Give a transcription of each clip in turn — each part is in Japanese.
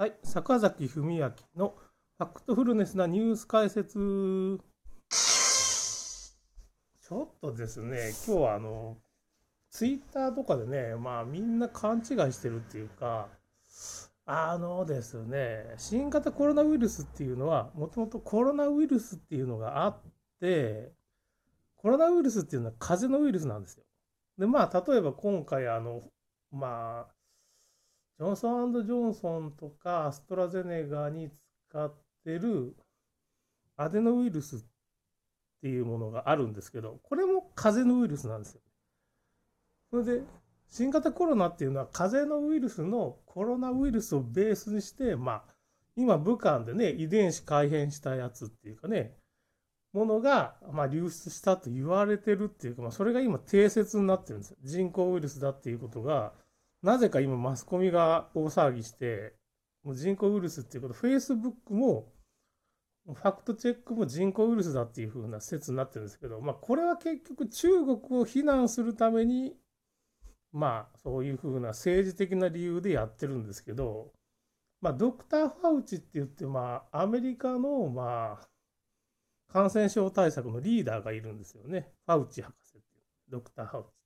はい、坂崎文明のファクトフルネスなニュース解説。ちょっとですね、今日はあの、ツイッターとかでね、まあみんな勘違いしてるっていうか、あのですね、新型コロナウイルスっていうのは、もともとコロナウイルスっていうのがあって、コロナウイルスっていうのは風邪のウイルスなんですよ。で、まあ、例えば今回、あの、まあ、ジョンソンジョンソンとかアストラゼネガに使ってるアデノウイルスっていうものがあるんですけど、これも風邪のウイルスなんですよ。それで、新型コロナっていうのは風邪のウイルスのコロナウイルスをベースにして、まあ、今武漢でね、遺伝子改変したやつっていうかね、ものが、まあ、流出したと言われてるっていうか、まあ、それが今定説になってるんですよ。人工ウイルスだっていうことが、なぜか今マスコミが大騒ぎして、もう人工ウイルスっていうこと、Facebook も、ファクトチェックも人工ウイルスだっていう風な説になってるんですけど、まあこれは結局中国を非難するために、まあそういう風な政治的な理由でやってるんですけど、まあドクター・ファウチって言って、まあアメリカの、まあ感染症対策のリーダーがいるんですよね。ファウチ博士っていう。ドクター・ファウチ。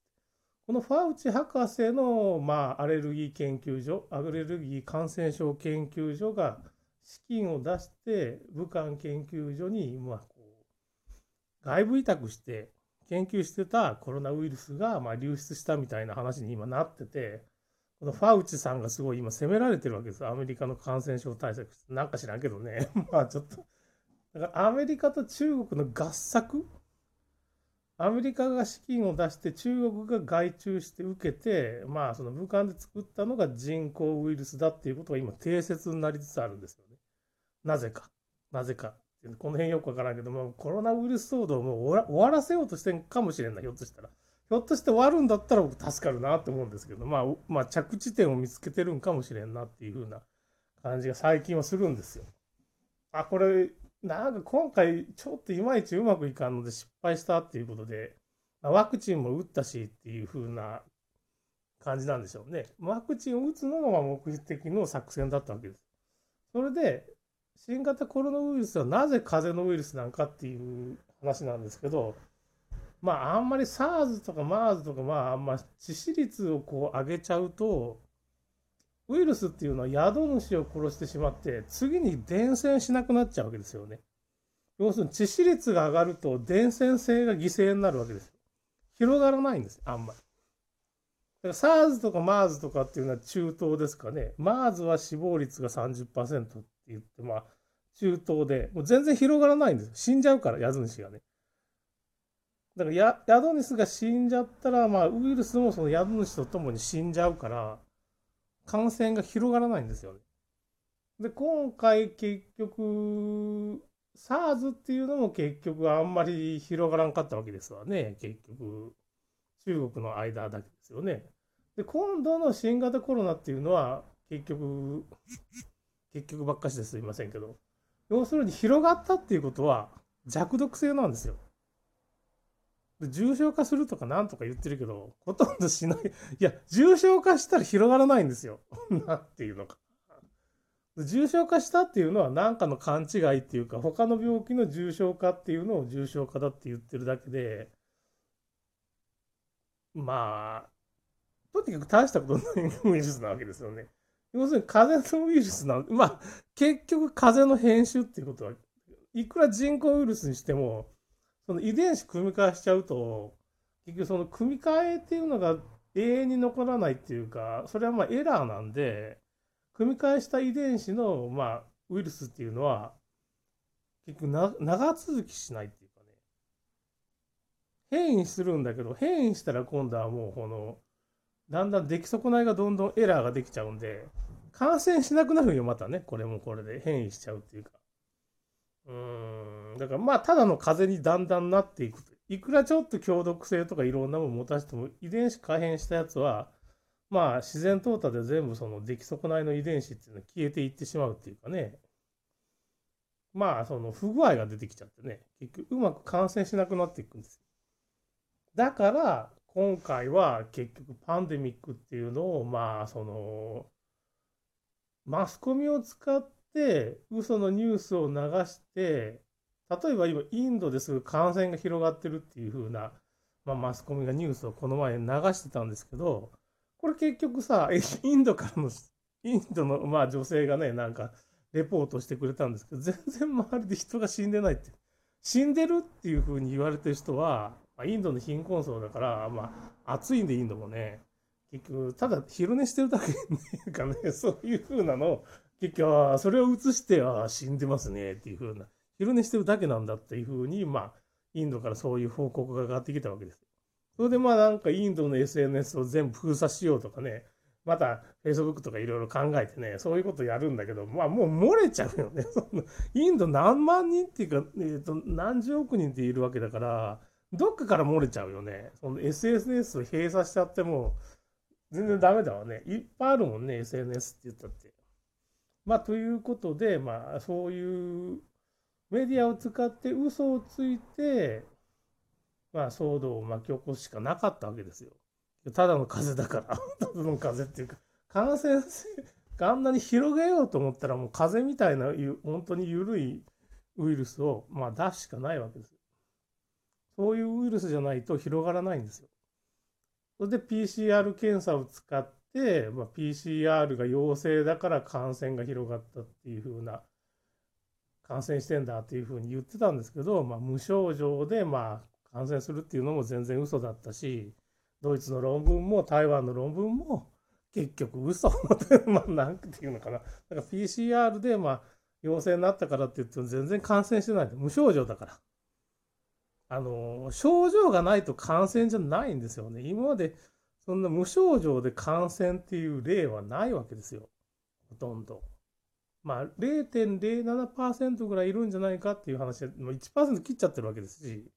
このファウチ博士の、まあ、アレルギー研究所、アレルギー感染症研究所が資金を出して、武漢研究所に、まあ、こう、外部委託して研究してたコロナウイルスが、まあ、流出したみたいな話に今なってて、このファウチさんがすごい今責められてるわけです。アメリカの感染症対策。なんか知らんけどね。まあちょっと。だからアメリカと中国の合作アメリカが資金を出して中国が外注して受けて、まあその武漢で作ったのが人工ウイルスだっていうことが今定説になりつつあるんですよね。なぜか。なぜか。この辺よくわからんけども、コロナウイルス騒動をもう終わらせようとしてんかもしれんな、ひょっとしたら。ひょっとして終わるんだったら僕助かるなって思うんですけど、まあ、まあ着地点を見つけてるんかもしれんなっていう風な感じが最近はするんですよ。あ、これなんか今回ちょっといまいちうまくいかんので失敗したっていうことで、ワクチンも打ったしっていう風な感じなんでしょうね。ワクチンを打つのが目的の作戦だったわけです。それで、新型コロナウイルスはなぜ風邪のウイルスなんかっていう話なんですけど、まああんまり SARS とか MERS とかまああんま致死率をこう上げちゃうと、ウイルスっていうのは宿主を殺してしまって、次に伝染しなくなっちゃうわけですよね。要するに致死率が上がると伝染性が犠牲になるわけですよ。広がらないんです、あんまり。だから SARS とか MERS とかっていうのは中東ですかね。MERS は死亡率が30%って言って、まあ、中東で、もう全然広がらないんですよ。死んじゃうから、宿主がね。だからや、宿主が死んじゃったら、まあ、ウイルスもその宿主と共に死んじゃうから、感染が広がらないんですよね。で、今回結局、SARS っていうのも結局あんまり広がらんかったわけですわね。結局、中国の間だけですよね。で、今度の新型コロナっていうのは、結局、結局ばっかしですいませんけど、要するに広がったっていうことは弱毒性なんですよ。重症化するとかなんとか言ってるけど、ほとんどしない。いや、重症化したら広がらないんですよ。なんていうのか。重症化したっていうのは何かの勘違いっていうか、他の病気の重症化っていうのを重症化だって言ってるだけで、まあ、とにかく大したことないウイルスなわけですよね。要するに風邪のウイルスなまあ、結局風邪の変種っていうことは、いくら人工ウイルスにしても、その遺伝子組み換えしちゃうと、結局その組み換えっていうのが永遠に残らないっていうか、それはまあエラーなんで、組み換えした遺伝子の、まあ、ウイルスっていうのは、結局長続きしないっていうかね。変異するんだけど、変異したら今度はもうこの、だんだん出来損ないがどんどんエラーができちゃうんで、感染しなくなるよ、またね。これもこれで変異しちゃうっていうか。うん。だからまあ、ただの風にだんだんなっていく。いくらちょっと強毒性とかいろんなもの持たせても、遺伝子改変したやつは、まあ、自然淘汰で全部その出来損ないの遺伝子っていうのは消えていってしまうっていうかね。まあ、その不具合が出てきちゃってね、結局うまく感染しなくなっていくんです。だから、今回は結局パンデミックっていうのを、まあ、その、マスコミを使って嘘のニュースを流して例えば今インドですぐ感染が広がってるっていう風な、まあ、マスコミがニュースをこの前流してたんですけどこれ結局さ インドからのインドのまあ女性がねなんかレポートしてくれたんですけど全然周りで人が死んでないって死んでるっていう風に言われてる人は、まあ、インドの貧困層だからまあ暑いんでインドもね。結局ただ昼寝してるだけっていうかねそういう風なのを結局それを映しては死んでますねっていう風な昼寝してるだけなんだっていう風にまあインドからそういう報告が上がってきたわけです。それでまあなんかインドの SNS を全部封鎖しようとかねまた Facebook とかいろいろ考えてねそういうことやるんだけどまあもう漏れちゃうよね。インド何万人っていうか、えー、と何十億人っているわけだからどっかから漏れちゃうよね。その SNS を閉鎖しちゃっても全然ダメだわね。いっぱいあるもんね、SNS って言ったって。まあ、ということで、まあ、そういうメディアを使って嘘をついて、まあ、騒動を巻き起こすしかなかったわけですよ。ただの風邪だから。ただの風邪っていうか、感染性あんなに広げようと思ったら、もう風邪みたいな、本当に緩いウイルスを、まあ、出すしかないわけです。そういうウイルスじゃないと広がらないんですよ。それで PCR 検査を使って、まあ、PCR が陽性だから感染が広がったっていう風な感染してんだっていう風に言ってたんですけど、まあ、無症状でまあ感染するっていうのも全然嘘だったしドイツの論文も台湾の論文も結局嘘 まあなんていうのかなだか PCR でまあ陽性になったからって言っても全然感染してない無症状だから。あの、症状がないと感染じゃないんですよね。今までそんな無症状で感染っていう例はないわけですよ。ほとんど。まあ、0.07%ぐらいいるんじゃないかっていう話で、もう1%切っちゃってるわけですし、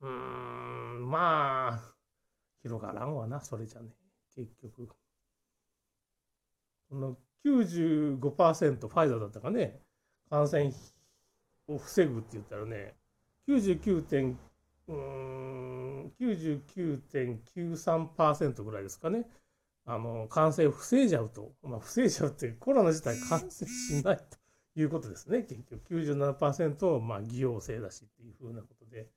うーん、まあ、広がらんわな、それじゃね。結局。この95%ファイザーだったかね、感染を防ぐって言ったらね、99 99.93%ぐらいですかね。あの感染を防いじゃうと、まあ、防いじゃうってコロナ自体感染しないということですね。結局97%ま偽陽性だしっていうふうなことで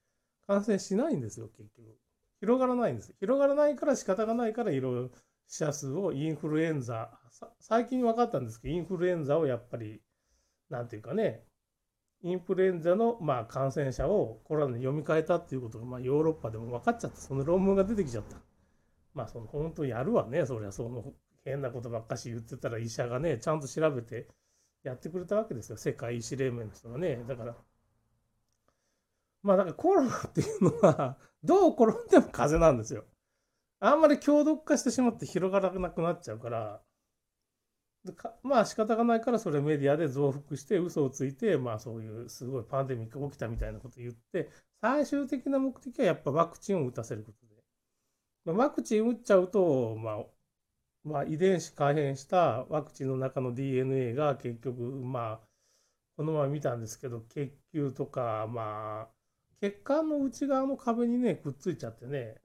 感染しないんですよ結局。広がらないんです。広がらないから仕方がないからいろいろ死者数をインフルエンザ最近分かったんですけどインフルエンザをやっぱりなんていうかねインフルエンザのまあ感染者をコロナに読み替えたっていうことがまあヨーロッパでも分かっちゃった。その論文が出てきちゃった。まあその本当やるわね。そりゃその変なことばっかし言ってたら医者がねちゃんと調べてやってくれたわけですよ。世界医師連盟の人がね。だからまあだからコロナっていうのはどう転んでも風邪なんですよ。あんまり強毒化してしまって広がらなくなっちゃうからまあ仕方がないからそれメディアで増幅して嘘をついてまあそういうすごいパンデミックが起きたみたいなことを言って最終的な目的はやっぱワクチンを打たせることで、まあ、ワクチン打っちゃうと、まあ、まあ遺伝子改変したワクチンの中の DNA が結局まあこの前見たんですけど血球とかまあ血管の内側の壁にねくっついちゃってね。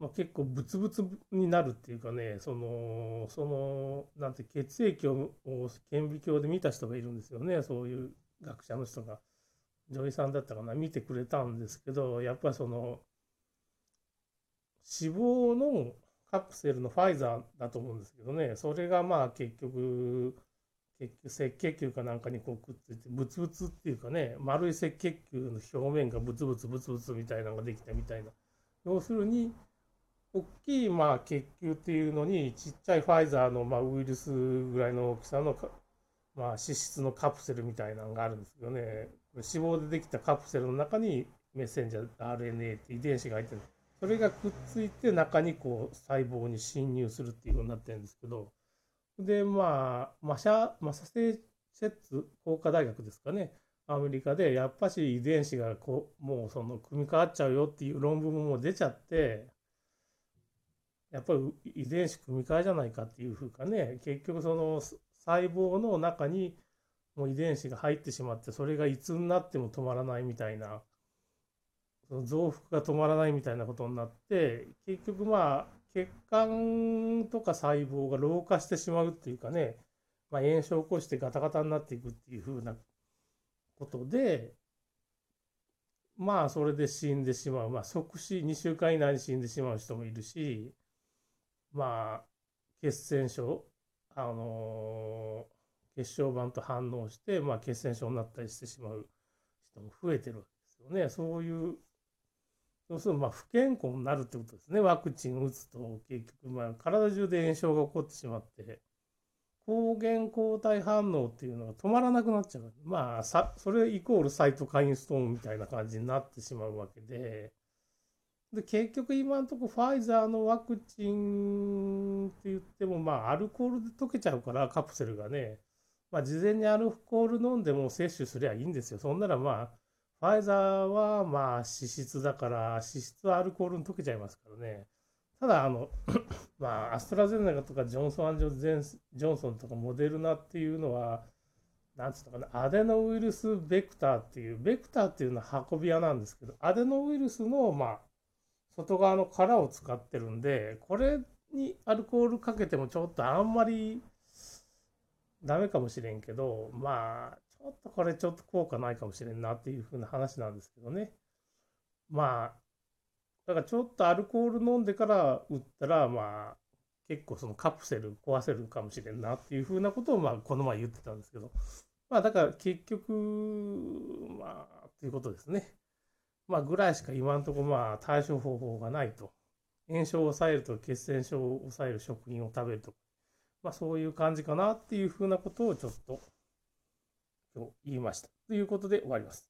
まあ、結構ブツブツになるっていうかねそのそのなんて血液を顕微鏡で見た人がいるんですよねそういう学者の人が。女医さんだったかな見てくれたんですけどやっぱりその脂肪のカプセルのファイザーだと思うんですけどねそれがまあ結局結局赤血球かなんかにこうくっついてブツブツっていうかね丸い赤血球の表面がブツブツブツブツみたいなのができたみたいな。要するに大きいまあ血球っていうのにちっちゃいファイザーのまあウイルスぐらいの大きさのまあ脂質のカプセルみたいなのがあるんですけどね脂肪でできたカプセルの中にメッセンジャー RNA って遺伝子が入ってるそれがくっついて中にこう細胞に侵入するっていうようになってるんですけど。でまあマシャマサセチェッツ工科大学ですかね。アメリカでやっぱし遺伝子がこうもうその組み替わっちゃうよっていう論文も出ちゃってやっぱり遺伝子組み換えじゃないかっていうふうかね。結局その細胞の中にもう遺伝子が入ってしまってそれがいつになっても止まらないみたいなその増幅が止まらないみたいなことになって結局まあ血管とか細胞が老化してしまうっていうかね、まあ、炎症を起こしてガタガタになっていくっていうふうなことで、まあそれで死んでしまう、まあ、即死2週間以内に死んでしまう人もいるしまあ血栓症あのー、血小板と反応して、まあ、血栓症になったりしてしまう人も増えてるわけですよね。そういうそうするとまあ不健康になるってことですね。ワクチン打つと結局まあ体中で炎症が起こってしまって抗原抗体反応っていうのが止まらなくなっちゃう。まあさそれイコールサイトカインストーンみたいな感じになってしまうわけで。で結局今のところファイザーのワクチンって言ってもまあアルコールで溶けちゃうからカプセルがね。まあ事前にアルコール飲んでも摂取すりゃいいんですよ。そんならまあファイザーはまあ脂質だから脂質はアルコールに溶けちゃいますからね。ただあの まあアストラゼネカとかジョンソンジョンソンとかモデルナっていうのはなんつうのかな、アデノウイルスベクターっていう、ベクターっていうのは運び屋なんですけど、アデノウイルスの、まあ、外側の殻を使ってるんで、これにアルコールかけてもちょっとあんまりダメかもしれんけど、まあ、ちょっとこれちょっと効果ないかもしれんなっていう風な話なんですけどね。まあ、だからちょっとアルコール飲んでから打ったら、まあ、結構そのカプセル壊せるかもしれんなっていう風なことを、まあ、この前言ってたんですけど、まあ、だから結局、まあ、ということですね。まあ、ぐらいしか今のところまあ対処方法がないと。炎症を抑えると血栓症を抑える食品を食べると、まあ、そういう感じかなっていうふうなことをちょっと今日言いました。ということで終わります。